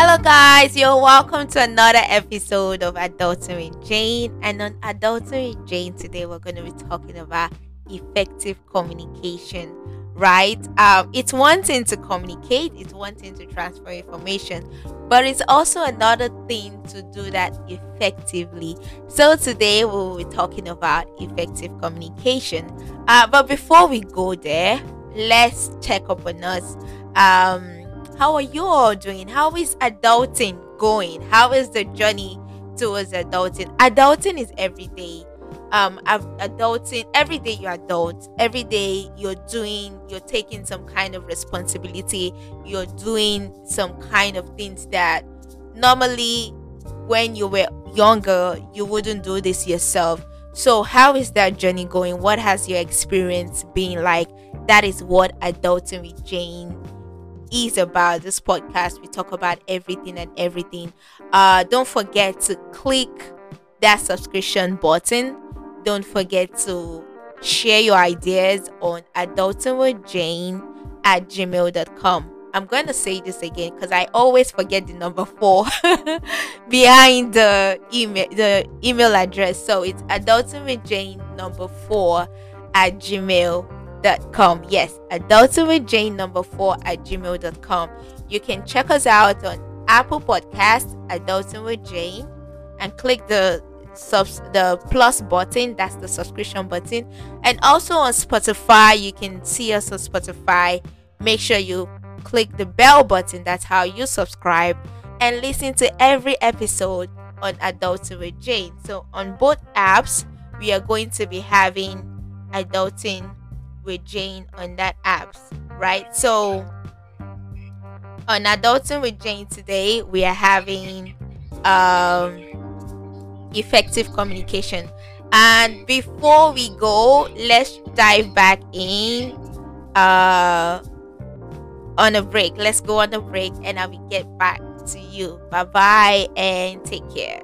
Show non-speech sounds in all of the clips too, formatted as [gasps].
Hello, guys. You're welcome to another episode of Adulting Jane. And on Adulting Jane today, we're going to be talking about effective communication. Right? Um, it's one thing to communicate, it's one thing to transfer information, but it's also another thing to do that effectively. So today we'll be talking about effective communication. Uh, but before we go there, let's check up on us. Um, how are you all doing? How is adulting going? How is the journey towards adulting? Adulting is every day. Um, adulting every day you're adult. Every day you're doing, you're taking some kind of responsibility. You're doing some kind of things that normally, when you were younger, you wouldn't do this yourself. So, how is that journey going? What has your experience been like? That is what adulting with Jane is about this podcast. We talk about everything and everything. Uh don't forget to click that subscription button. Don't forget to share your ideas on adultingwithjane at gmail.com i'm going to say this again because i always forget the number four [laughs] behind the email the email address. So it's adultingwithjane number four at gmail gmail.com. Yes, adulting with Jane number four at gmail.com. You can check us out on Apple Podcasts, Adulting with Jane, and click the subs the plus button, that's the subscription button. And also on Spotify, you can see us on Spotify. Make sure you click the bell button, that's how you subscribe and listen to every episode on Adulting with Jane. So on both apps, we are going to be having Adulting with Jane on that apps, right? So on Adulting with Jane today, we are having um, effective communication. And before we go, let's dive back in uh, on a break. Let's go on a break and I will get back to you. Bye bye and take care.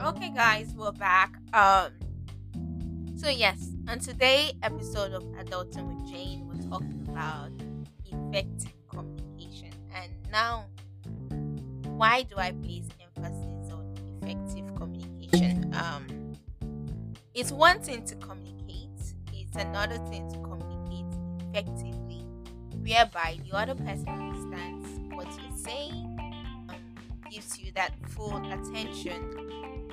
Okay, guys, we're back. Um, so yes, on today episode of Adulting with Jane, we're talking about effective communication. And now, why do I place emphasis on effective communication? Um, it's one thing to communicate; it's another thing to communicate effectively, whereby the other person understands what you're saying, um, gives you that full attention,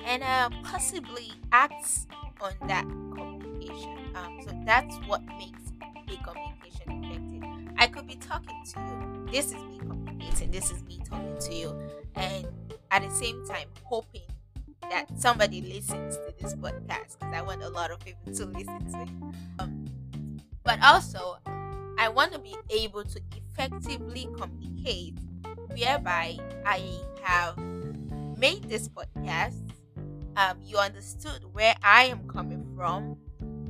and uh, possibly acts on that communication. Um, so that's what makes a communication effective. I could be talking to you. This is me communicating. This is me talking to you, and at the same time hoping that somebody listens to this podcast because I want a lot of people to [laughs] listen to it. Um, but also, I want to be able to effectively communicate, whereby I have made this podcast um, you understood where I am coming from,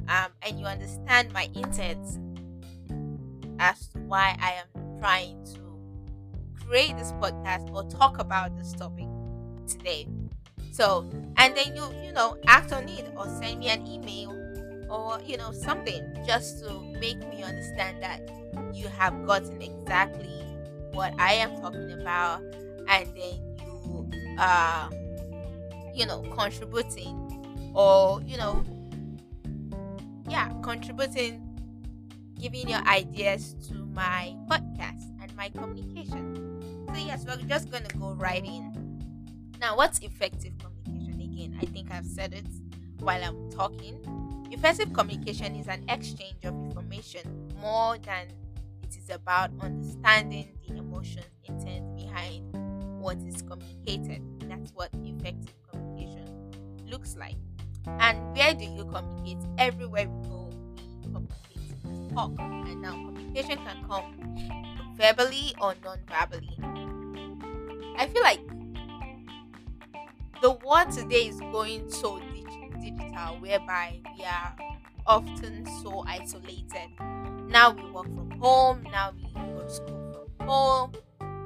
um, and you understand my intent as to why I am trying to create this podcast or talk about this topic today. So, and then you, you know, act on it or send me an email or, you know, something just to make me understand that you have gotten exactly what I am talking about, and then you, uh, you know, contributing or, you know, yeah, contributing, giving your ideas to my podcast and my communication. So, yes, we're just going to go right in. Now, what's effective communication? Again, I think I've said it while I'm talking. Effective communication is an exchange of information more than it is about understanding the emotions intent behind what is communicated. That's what effective looks like. And where do you communicate? Everywhere we go, we communicate, talk. And now communication can come verbally or non-verbally. I feel like the world today is going so dig- digital, whereby we are often so isolated. Now we work from home. Now we go to school from home.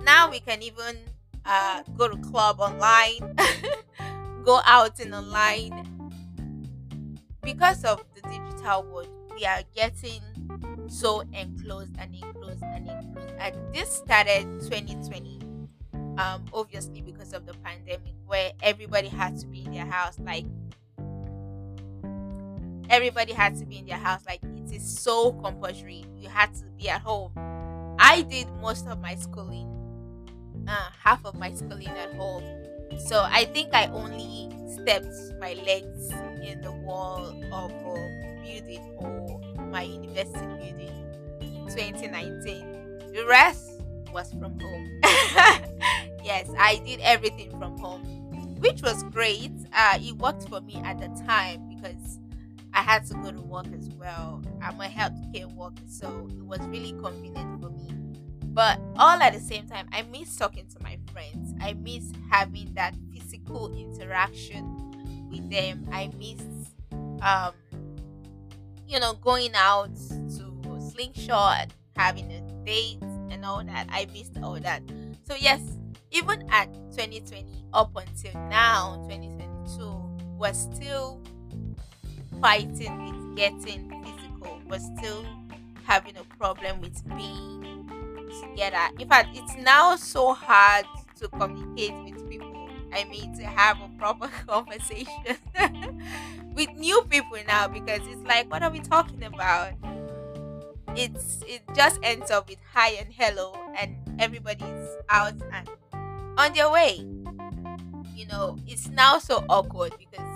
Now we can even uh, go to club online. [laughs] go out in online because of the digital world we are getting so enclosed and enclosed and enclosed. And this started 2020 um obviously because of the pandemic where everybody had to be in their house like everybody had to be in their house. Like it is so compulsory. You had to be at home. I did most of my schooling uh, half of my schooling at home so I think I only stepped my legs in the wall of a building or my university building in 2019. The rest was from home. [laughs] yes, I did everything from home, which was great. Uh, it worked for me at the time because I had to go to work as well. I'm a healthcare worker, so it was really convenient for me. But all at the same time, I miss talking to my friends. I miss having that physical interaction with them. I miss, um, you know, going out to slingshot, having a date, and all that. I missed all that. So yes, even at 2020 up until now, 2022, we're still fighting with getting physical. We're still having a problem with being together. In fact, it's now so hard to communicate with people. I mean, to have a proper [laughs] conversation [laughs] with new people now because it's like, what are we talking about? It's it just ends up with hi and hello, and everybody's out and on their way. You know, it's now so awkward because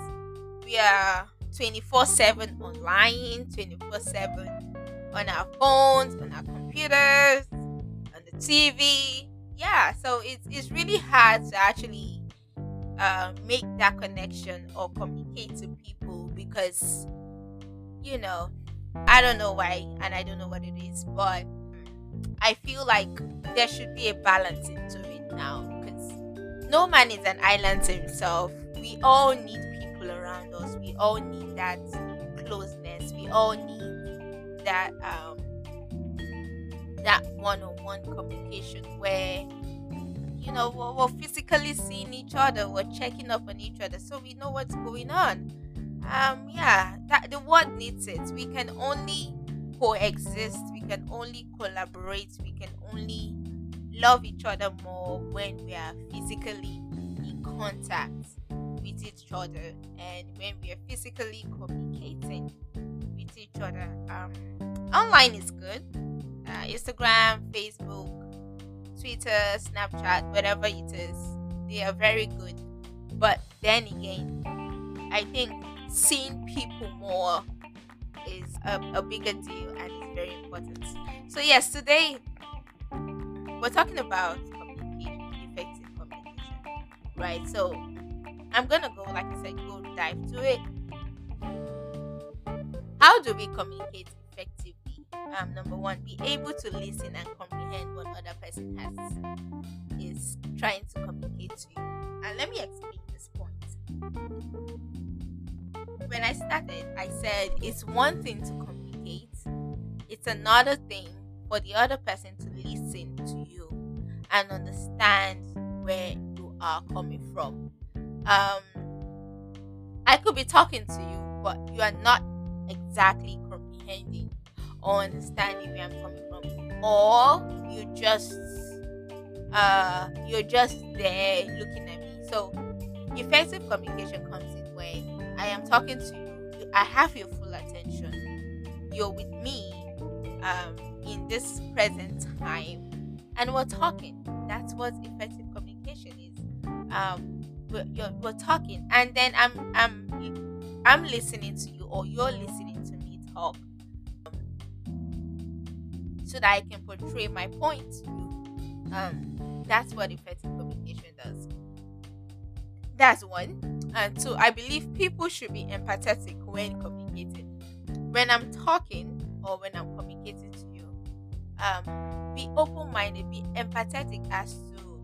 we are 24 7 online, 24 7 on our phones, on our computers, TV. Yeah, so it's it's really hard to actually uh, make that connection or communicate to people because you know I don't know why and I don't know what it is, but I feel like there should be a balance into it now because no man is an island to himself. We all need people around us. We all need that closeness. We all need that um, that one-on-one communication where you know, we're, we're, physically seeing each other, we're checking up on each other, so we know what's going on. Um, yeah, that the world needs it. We can only coexist, we can only collaborate, we can only love each other more when we are physically in contact with each other and when we are physically communicating with each other. Um, online is good. Uh, Instagram, Facebook, Twitter, Snapchat, whatever it is, they are very good. But then again, I think seeing people more is a, a bigger deal and it's very important. So, yes, today we're talking about communication, effective communication, right? So, I'm gonna go, like I said, go dive to it. How do we communicate effectively? Um, number one, be able to listen and comprehend what other person has is trying to communicate to you. And let me explain this point. When I started, I said it's one thing to communicate, it's another thing for the other person to listen to you and understand where you are coming from. Um, I could be talking to you, but you are not exactly comprehending or understanding where I'm coming from, or you just uh, you're just there looking at me. So effective communication comes in when I am talking to you, I have your full attention. You're with me um, in this present time, and we're talking. That's what effective communication is. Um, we're, we're talking, and then I'm I'm I'm listening to you, or you're listening to me talk, so that I can portray my point. Um, that's what effective communication does. That's one. And two, I believe people should be empathetic when communicating. When I'm talking or when I'm communicating to you, um, be open minded, be empathetic as to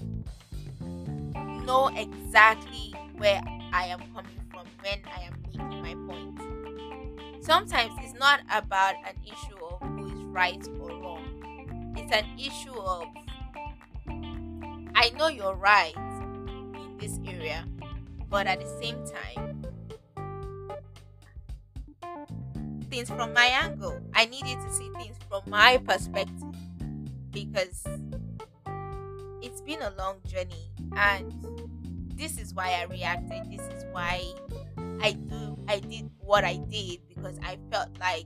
know exactly where I am coming from when I am making my point. Sometimes it's not about an issue of who is right or it's an issue of I know you're right in this area, but at the same time, things from my angle. I needed to see things from my perspective because it's been a long journey and this is why I reacted. This is why I do I did what I did because I felt like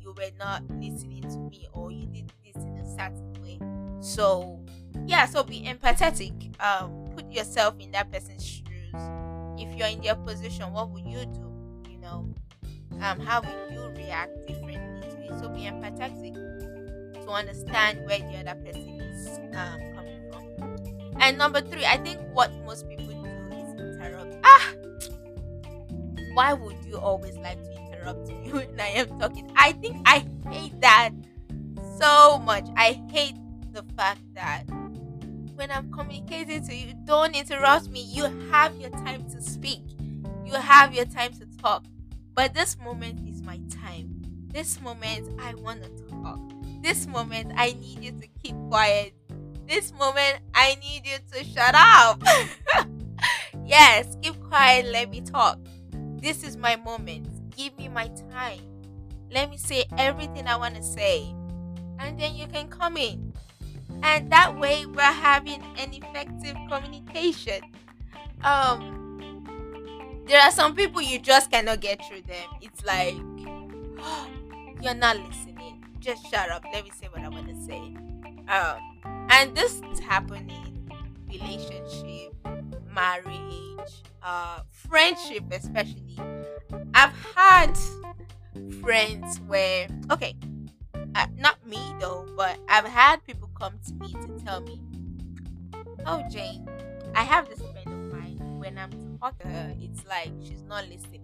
you were not listening to me or you did certain way. So yeah so be empathetic um put yourself in that person's shoes. If you're in their position what would you do? You know um how would you react differently to it? So be empathetic to understand where the other person is um coming from. And number three i think what most people do is interrupt. Ah! Why would you always like to interrupt me [laughs] when i am talking? I think i hate that so much i hate the fact that when I'm communicating to you, don't interrupt me. You have your time to speak, you have your time to talk. But this moment is my time. This moment, I want to talk. This moment, I need you to keep quiet. This moment, I need you to shut up. [laughs] yes, keep quiet. Let me talk. This is my moment. Give me my time. Let me say everything I want to say. And then you can come in. And that way we're having an effective communication. Um there are some people you just cannot get through them. It's like oh, [gasps] you're not listening. Just shut up. Let me say what i want to say. Um and this is happening relationship marriage uh friendship especially. I've had friends where okay uh, not me though, but I've had people come to me to tell me, "Oh, Jane, I have this friend of mine. When I'm talking to her, it's like she's not listening."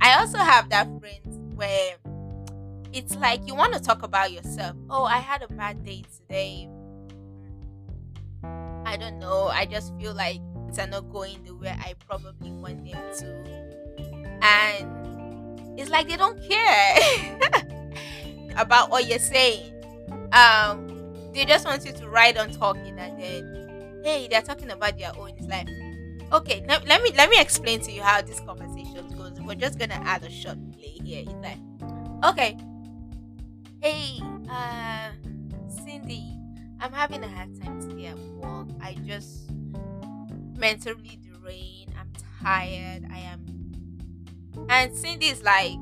I also have that friend where it's like you want to talk about yourself. Oh, I had a bad day today. I don't know. I just feel like things are not going the way I probably want them to. And it's like they don't care. [laughs] about what you're saying. Um, they just want you to ride on talking and then hey, they're talking about their own. Like, okay, let, let me let me explain to you how this conversation goes. We're just gonna add a short play here. It's like, okay, hey, uh, Cindy, I'm having a hard time today at work. I just mentally drained. I'm tired. I am, and Cindy is like,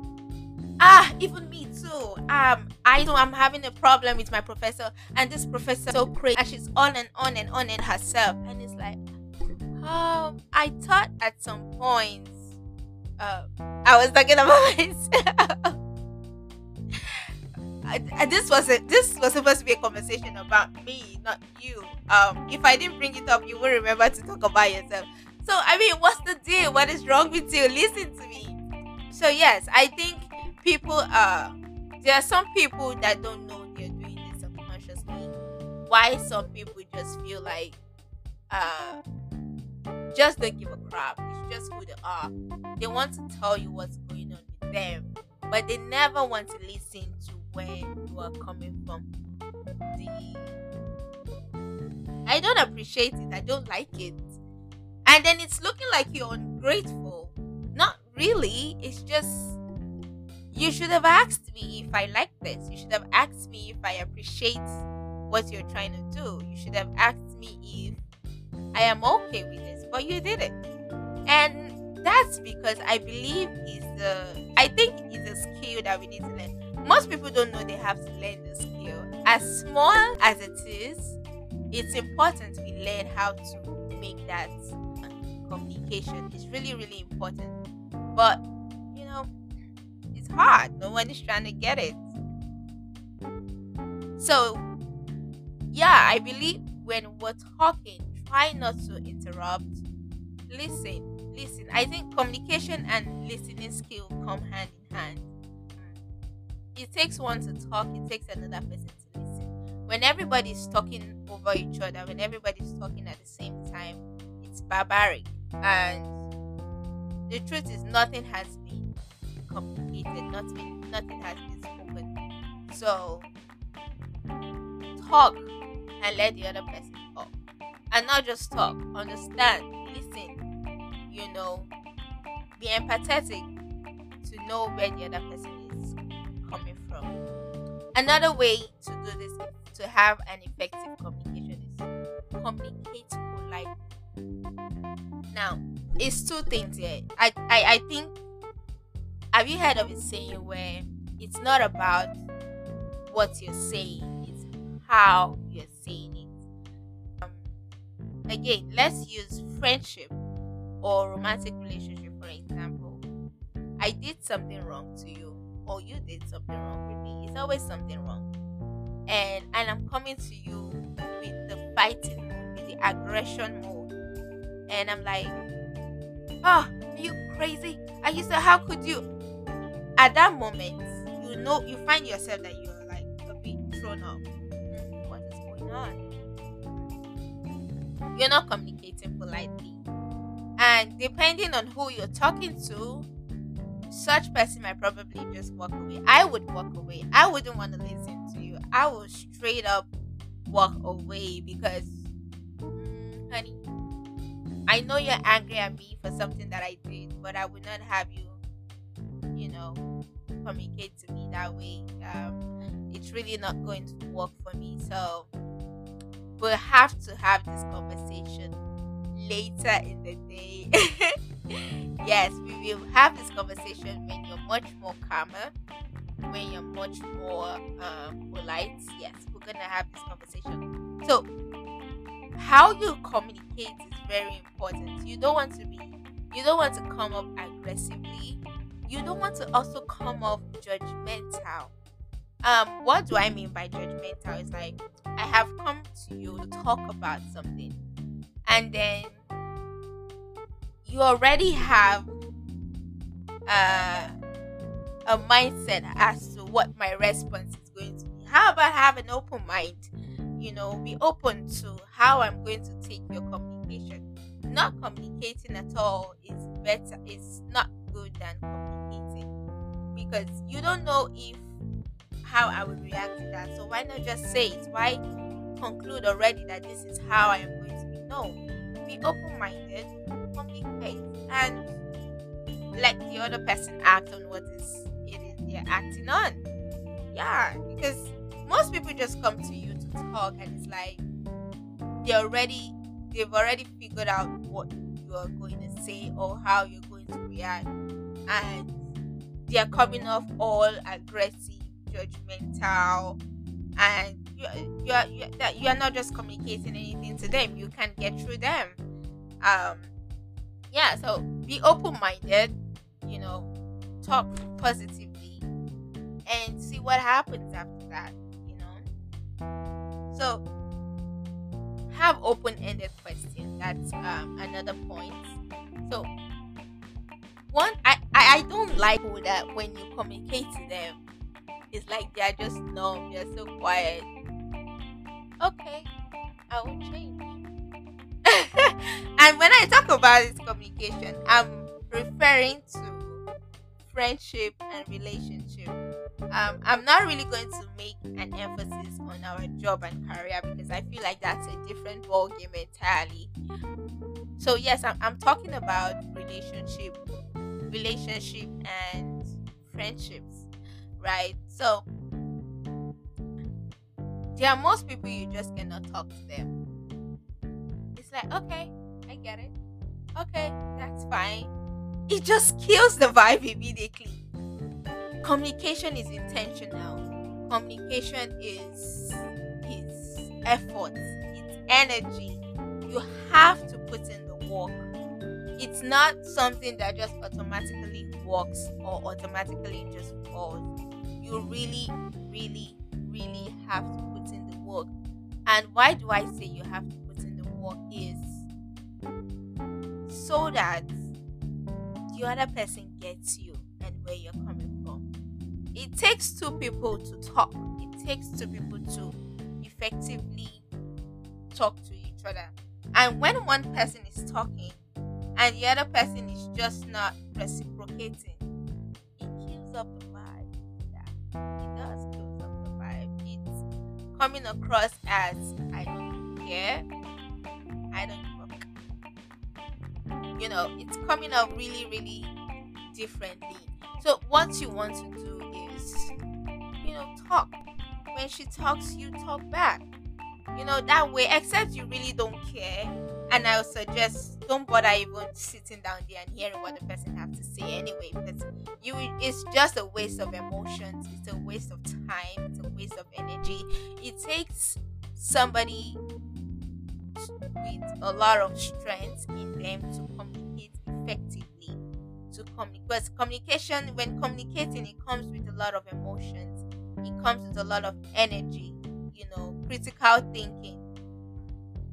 ah even me too. Um i know i'm having a problem with my professor and this professor so crazy and she's on and on and on in herself. And it's like um i thought at some point uh, i was talking about [laughs] myself. This was a this was supposed to be a conversation about me not you. Um if i didn't bring it up you will remember to talk about yourself. So i mean what's the deal? What is wrong with you? Listen to me. So yes i think people are there are some people that don't know they're doing this subconsciously. Why some people just feel like uh just don't give a crap it's just who they are they want to tell you what's going on with them but they never want to listen to where you are coming from. The i don't appreciate it i don't like it. And then it's looking like you're ungrateful. Not really it's just you should have asked me if I like this. You should have asked me if I appreciate what you're trying to do. You should have asked me if I am okay with this, but you didn't. And that's because I believe is the I think it's a skill that we need to learn. Most people don't know they have to learn the skill. As small as it is, it's important we learn how to make that communication. It's really, really important. But hard. No one is trying to get it. So, yeah, I believe when we're talking, try not to interrupt. Listen, listen. I think communication and listening skill come hand in hand. It takes one to talk, it takes another person to listen. When everybody's talking over each other, when everybody's talking at the same time, it's barbaric. And the truth is, nothing has been communicated, nothing nothing has been spoken. So talk and let the other person talk. And not just talk, understand, listen, you know, be empathetic to know where the other person is coming from. Another way to do this to have an effective communication is communicate politely. Now, it's two things here. I, I, I think have you heard of a saying where it's not about what you're saying, it's how you're saying it? Um, again, let's use friendship or romantic relationship for example. I did something wrong to you, or you did something wrong with me. It's always something wrong. And and I'm coming to you with the fighting mode, with the aggression mode. And I'm like, oh, are you crazy? I used to, how could you? At that moment, you know, you find yourself that you're like a bit thrown off. Hmm, what is going on? You're not communicating politely. And depending on who you're talking to, such person might probably just walk away. I would walk away. I wouldn't want to listen to you. I would straight up walk away because, mm, honey, I know you're angry at me for something that I did, but I would not have you communicate to me that way, um, it's really not going to work for me. So we'll have to have this conversation later in the day. [laughs] yes, we will have this conversation when you're much more calmer, when you're much more um, polite. Yes, we're gonna have this conversation. So, how you communicate is very important. You don't want to be, you don't want to come up aggressively you don't want to also come off judgmental. Um, what do I mean by judgmental? It's like I have come to you to talk about something, and then you already have uh, a mindset as to what my response is going to be. How about have an open mind? You know, be open to how I'm going to take your communication. Not communicating at all is better. It's not good than because you don't know if how I would react to that. So why not just say it? Why conclude already that this is how I am going to be No, be open minded, communicate, and let the other person act on what is it is they're acting on. Yeah, because most people just come to you to talk, and it's like they already they've already figured out what you are going to say or how you're going to react, and they are coming off all aggressive, judgmental, and you you are you, that you are not just communicating anything to them. You can get through them. Um, yeah. So be open minded. You know, talk positively, and see what happens after that. You know. So have open-ended questions. That's um, another point. So one I, I, I don't like that when you communicate to them, it's like they're just numb, they're so quiet. Okay, I will change. [laughs] and when I talk about this communication, I'm referring to friendship and relationship. Um, I'm not really going to make an emphasis on our job and career because I feel like that's a different ball game entirely. So yes, I'm, I'm talking about relationship relationship and friendships, right? So there are most people you just cannot talk to them. It's like, okay, I get it. Okay, that's fine. It just kills the vibe immediately. Communication is intentional. Communication is is effort, it's energy. You have to put in the work it's not something that just automatically works or automatically just falls. You really, really, really have to put in the work. And why do I say you have to put in the work is so that the other person gets you and where you're coming from. It takes two people to talk. It takes two people to effectively talk to each other. And when one person is talking, and the other person is just not reciprocating, it kills up the vibe. Yeah, it does kills up the vibe. It's coming across as I don't care, I don't give You know, it's coming out really, really differently. So what you want to do is, you know, talk. When she talks, you talk back. You know, that way, except you really don't care and I would suggest don't bother even sitting down there and hearing what the person has to say anyway, because you it's just a waste of emotions, it's a waste of time, it's a waste of energy. It takes somebody with a lot of strength in them to communicate effectively. To communicate, because communication, when communicating, it comes with a lot of emotions. It comes with a lot of energy. You know, critical thinking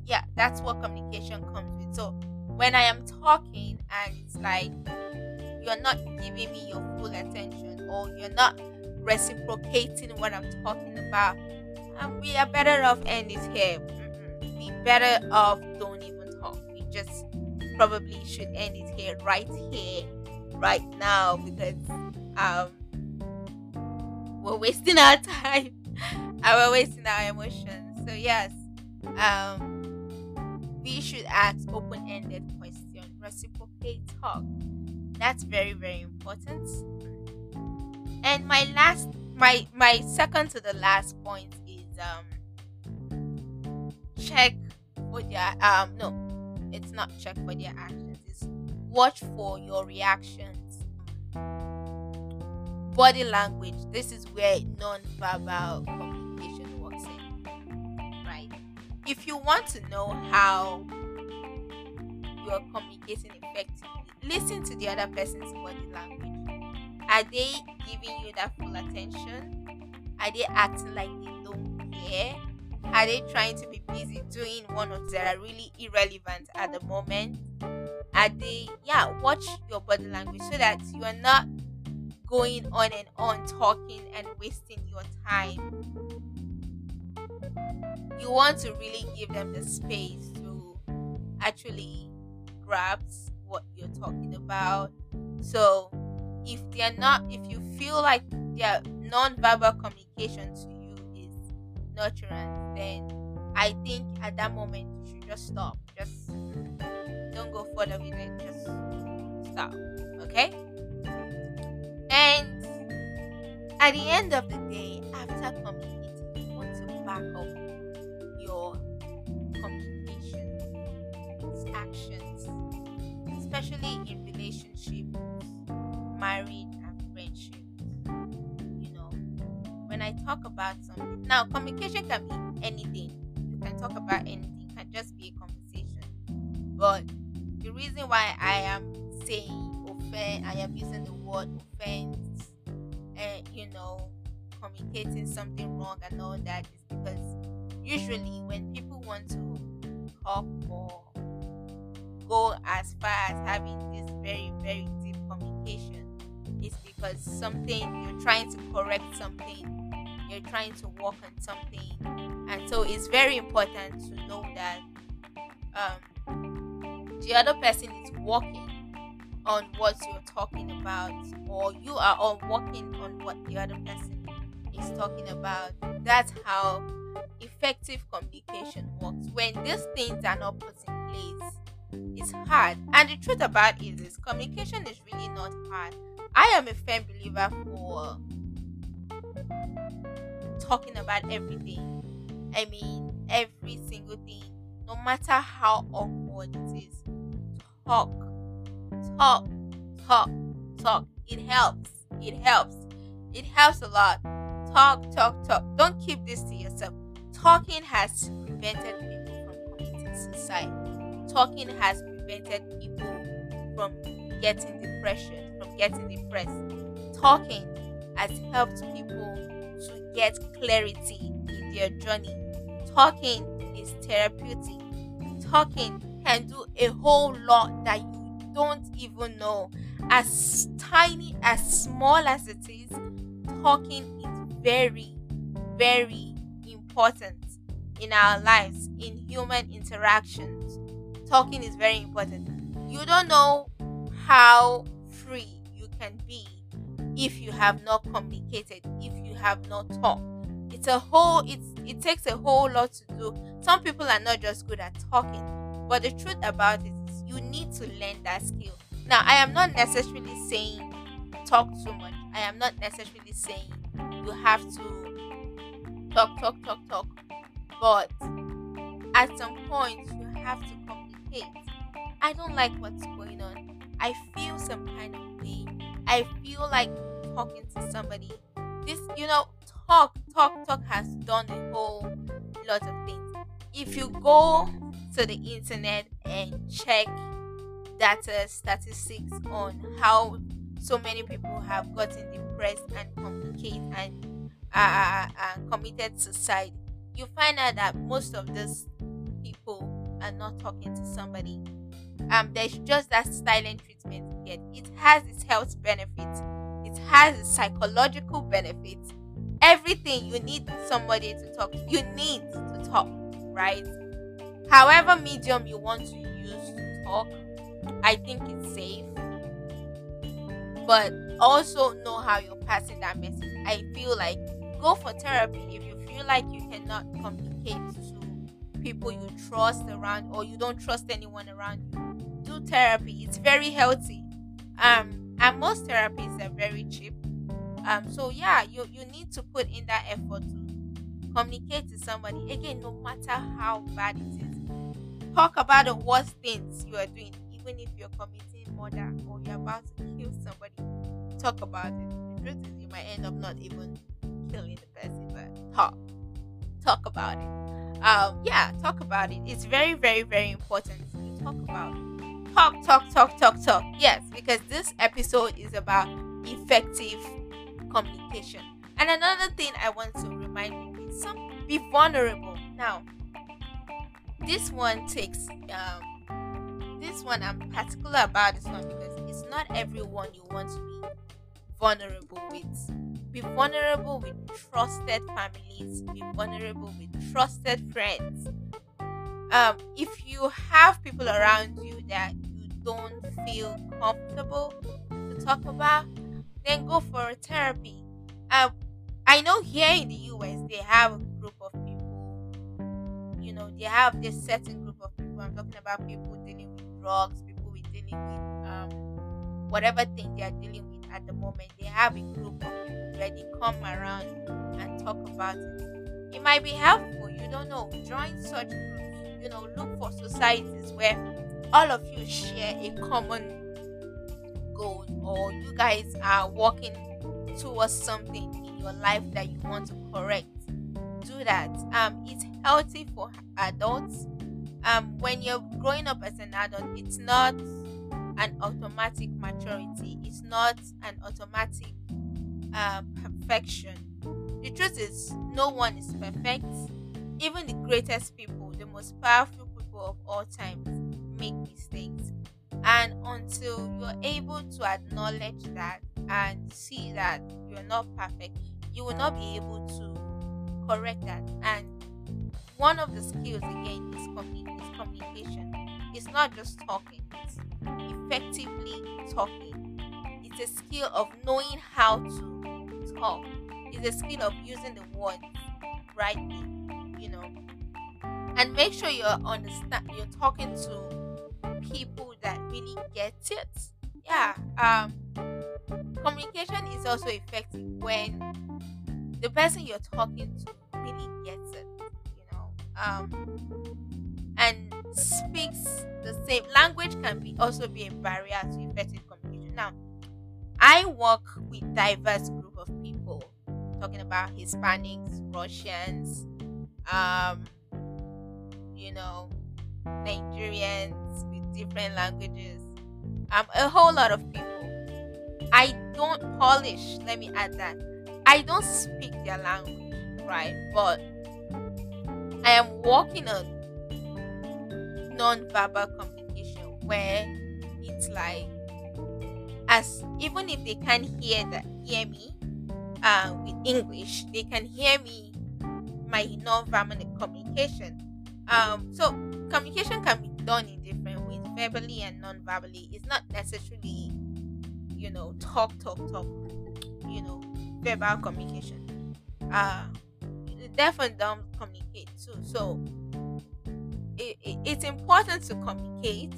yeah, that's what communication comes with. So when I am talking and it's like you're not giving me your full attention or you're not reciprocating what I'm talking about, um, we are better off end it here. Mm-mm. We better off don't even talk. We just probably should end it here, right here, right now, because um, we're wasting our [laughs] time and we're wasting our emotions. So yes, um, we should ask open-ended questions reciprocate talk. That's very very important. And my last my my second to the last point is um check for their um no it's not check for their actions it's watch for your reactions. Body language this is where in right if you want to know how you are communicating effectively, listen to the other person's body language. Are they giving you that full attention? Are they acting like they don't care? Are they trying to be busy doing one or that are really irrelevant at the moment? Are they, yeah, watch your body language so that you are not going on and on talking and wasting your time you want to really give them the space to actually grasp what you're talking about. So if they're not, if you feel like their non-verbal communication to you is nurturant, then I think at that moment you should just stop. just don't go further with it. Just stop. Okay? And at the end of the day, after communicating, you want to back up actions, especially in relationships, marriage, and friendship. You know, when I talk about something, now communication can be anything. You can talk about anything, it can just be a conversation. But the reason why I am saying offense, I am using the word offense, and you know, communicating something wrong and all that is because usually when people want to talk or go as far as having this very, very deep communication, it's because something you're trying to correct something, you're trying to work on something, and so it's very important to know that um, the other person is working on what you're talking about, or you are all working on what the other person is talking about. That's how effective communication works. When these things are not put in place, it's hard. And the truth about it is, communication is really not hard. I am a firm believer for talking about everything. I mean, every single thing, no matter how awkward it is. Talk, talk, talk, talk. It helps. It helps. It helps a lot. Talk, talk, talk. Don't keep this to yourself. Talking has prevented people from committing suicide. Talking has prevented people from getting depression, from getting depressed. Talking has helped people to get clarity in their journey. Talking is therapeutic. Talking can do a whole lot that you don't even know. As tiny, as small as it is, talking is very, very important in our lives, in human interactions. Talking is very important. You don't know how free you can be if you have not communicated, if you have not talked. It's a whole it's it takes a whole lot to do. Some people are not just good at talking, but the truth about it is you need to learn that skill. Now, I am not necessarily saying talk too much. I am not necessarily saying you have to talk, talk, talk, talk. But at some point, you have to communicate. I don't like what's going on. I feel some kind of way. I feel like talking to somebody. This, you know, talk, talk, talk has done a whole lot of things. If you go to the internet and check data statistics on how so many people have gotten depressed and complicate and uh, uh, uh, committed suicide, you find out that most of these are not talking to somebody. Um, there's just that silent treatment yet. It has its health benefits. It has its psychological benefits. Everything you need somebody to talk to. You need to talk, right? However medium you want to use to talk, I think it's safe. But also know how you're passing that message. I feel like go for therapy if you feel like you cannot communicate people you trust around or you don't trust anyone around you. Do therapy. It's very healthy. Um and most therapies are very cheap. Um so yeah, you you need to put in that effort to communicate to somebody. Again, no matter how bad it is. Talk about the worst things you are doing even if you're committing murder or you're about to kill somebody, talk about it. The truth is, you might end up not even killing the person, but talk, talk about it. Um, yeah, talk about it. It's very, very, very important to talk about. Talk, talk, talk, talk, talk. Yes, because this episode is about effective communication. And another thing I want to remind you is some be vulnerable. Now, this one takes um, this one I'm particular about this one because it's not everyone you want to be vulnerable with. Be vulnerable with trusted families, be vulnerable with trusted friends. Um, if you have people around you that you don't feel comfortable to talk about, then go for a therapy. Um, I know here in the US they have a group of people, you know, they have this certain group of people. I'm talking talking about people dealing with drugs, people with dealing with um, whatever thing they are dealing with at the moment. They have a group of people where they come around and talk about it. It might be helpful, you don't know. Join such groups. You know, look for societies where all of you share a common goal or you guys are working towards something in your life that you want to correct do that um it's healthy for adults um when you're growing up as an adult it's not an automatic maturity. It's not an automatic uh, perfection. The truth is no one is perfect. Even the greatest people the most powerful people of all time make mistakes. And until you're able to acknowledge that and see that you're not perfect you will not be able to correct that. And one of the skills again is, commun- is communication it's not just talking it's effectively talking it's a skill of knowing how to talk it's a skill of using the words rightly you know and make sure you're understand you're talking to people that really get it. Yeah. Um communication is also effective when the person you're talking to really gets it, you know. Um speaks the same language can be also be a barrier to effective communication. Now, I work with diverse group of people, talking about Hispanics, Russians, um, you know, Nigerians with different languages, um, a whole lot of people. I don't Polish, let me add that. I don't speak their language, right? But I am working on non-verbal communication where it's like as even if they can't hear that hear me uh, with English, they can hear me my non-verbal communication. Um, so communication can be done in different ways, verbally and non-verbally. It's not necessarily, you know, talk, talk, talk. You know, verbal communication. Uh, definitely don't communicate too. So it, it, it's important to communicate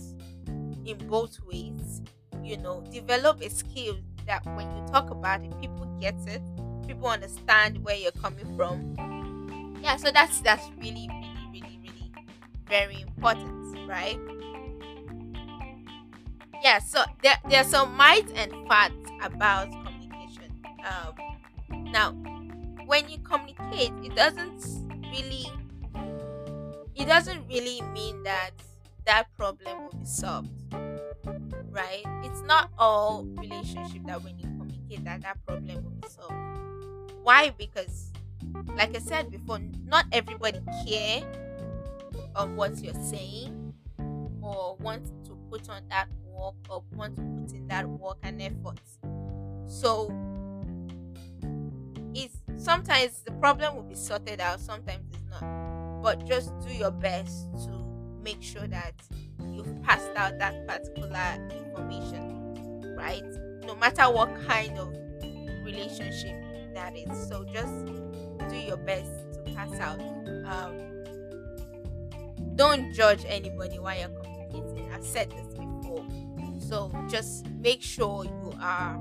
in both ways. You know, develop a skill that when you talk about it, people get it. People understand where you're coming from. Yeah, so that's that's really, really, really, really very important, right? Yeah, so there, there's some might and facts about communication. Um, now, when you communicate, it doesn't really it doesn't really mean that that problem will be solved right? It's not all relationship that when you communicate that that problem will be solved. Why? Because like i said before not everybody care on what you're saying or want to put on that work or want to put in that work and effort. So it's sometimes the problem will be sorted out sometimes it's not but just do your best to make sure that you've passed out that particular information right? No matter what kind of relationship that is. So just do your best to pass out. Um, don't judge anybody while you're communicating. I've said this before. So just make sure you are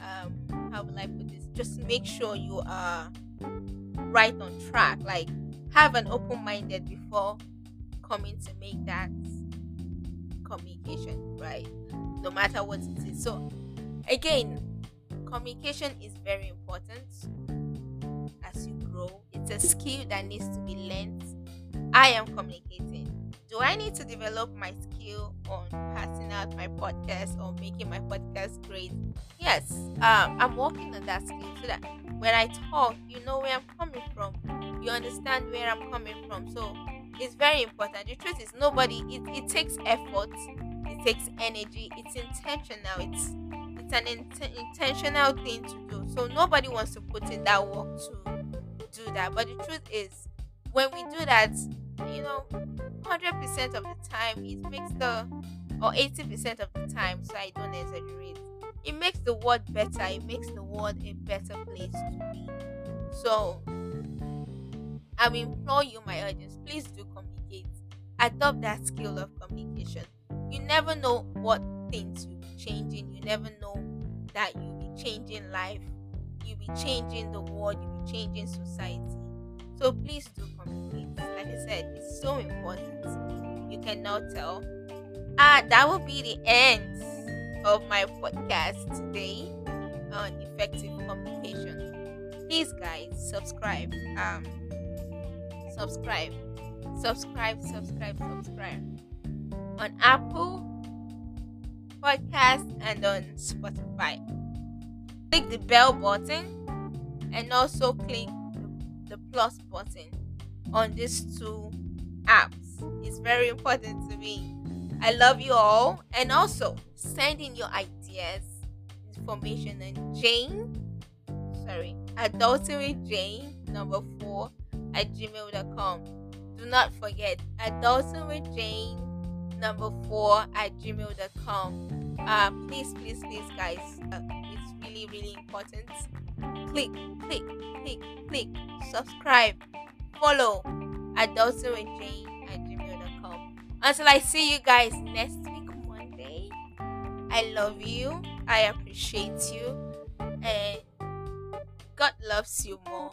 um how will i put this? Just make sure you are right on track like have an open minded before coming to make that communication right? No matter what it is. So again communication is very important as you grow. It's a skill that needs to be learned. I am communicating. Do i need to develop my skill on passing out my podcast or making my podcast great? Yes. Um, i'm working on that skill so that when i talk you know where i'm coming from. You understand where i'm coming from. So it's very important. The truth is nobody it, it takes effort it takes energy it's intentional it's it's an int- intentional thing to do. So nobody wants to put in that work to do that. But the truth is when we do that you know 100% of the time it makes the or 80% of the time so i don't exaggerate it makes the world better it makes the world a better place to be so i'm implore you my audience please do communicate adopt that skill of communication. You never know what things you'll be changing. You never know that you'll be changing life. You'll be changing the world. You'll be changing society. So please do communicate. Like I said, it's so important. You cannot tell. Ah, that will be the end of my podcast today on effective communication. Please, guys, subscribe. Um, subscribe, subscribe, subscribe, subscribe on Apple Podcast and on Spotify. Click the bell button and also click the plus button on these two apps. It's very important to me. I love you all. And also send in your ideas, information and Jane. Sorry, adultery Jane number four at gmail.com. Do not forget adultery Jane number four at gmail.com. Uh, please, please, please, guys, uh, it's really, really important. Click, click, click, click, subscribe, follow adultery Jane. Until I see you guys next week, Monday, I love you, I appreciate you, and God loves you more.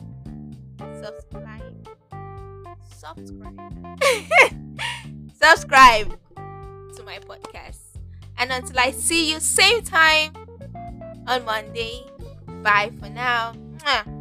Subscribe. Subscribe. [laughs] Subscribe to my podcast. And until I see you same time on Monday, bye for now. Mwah.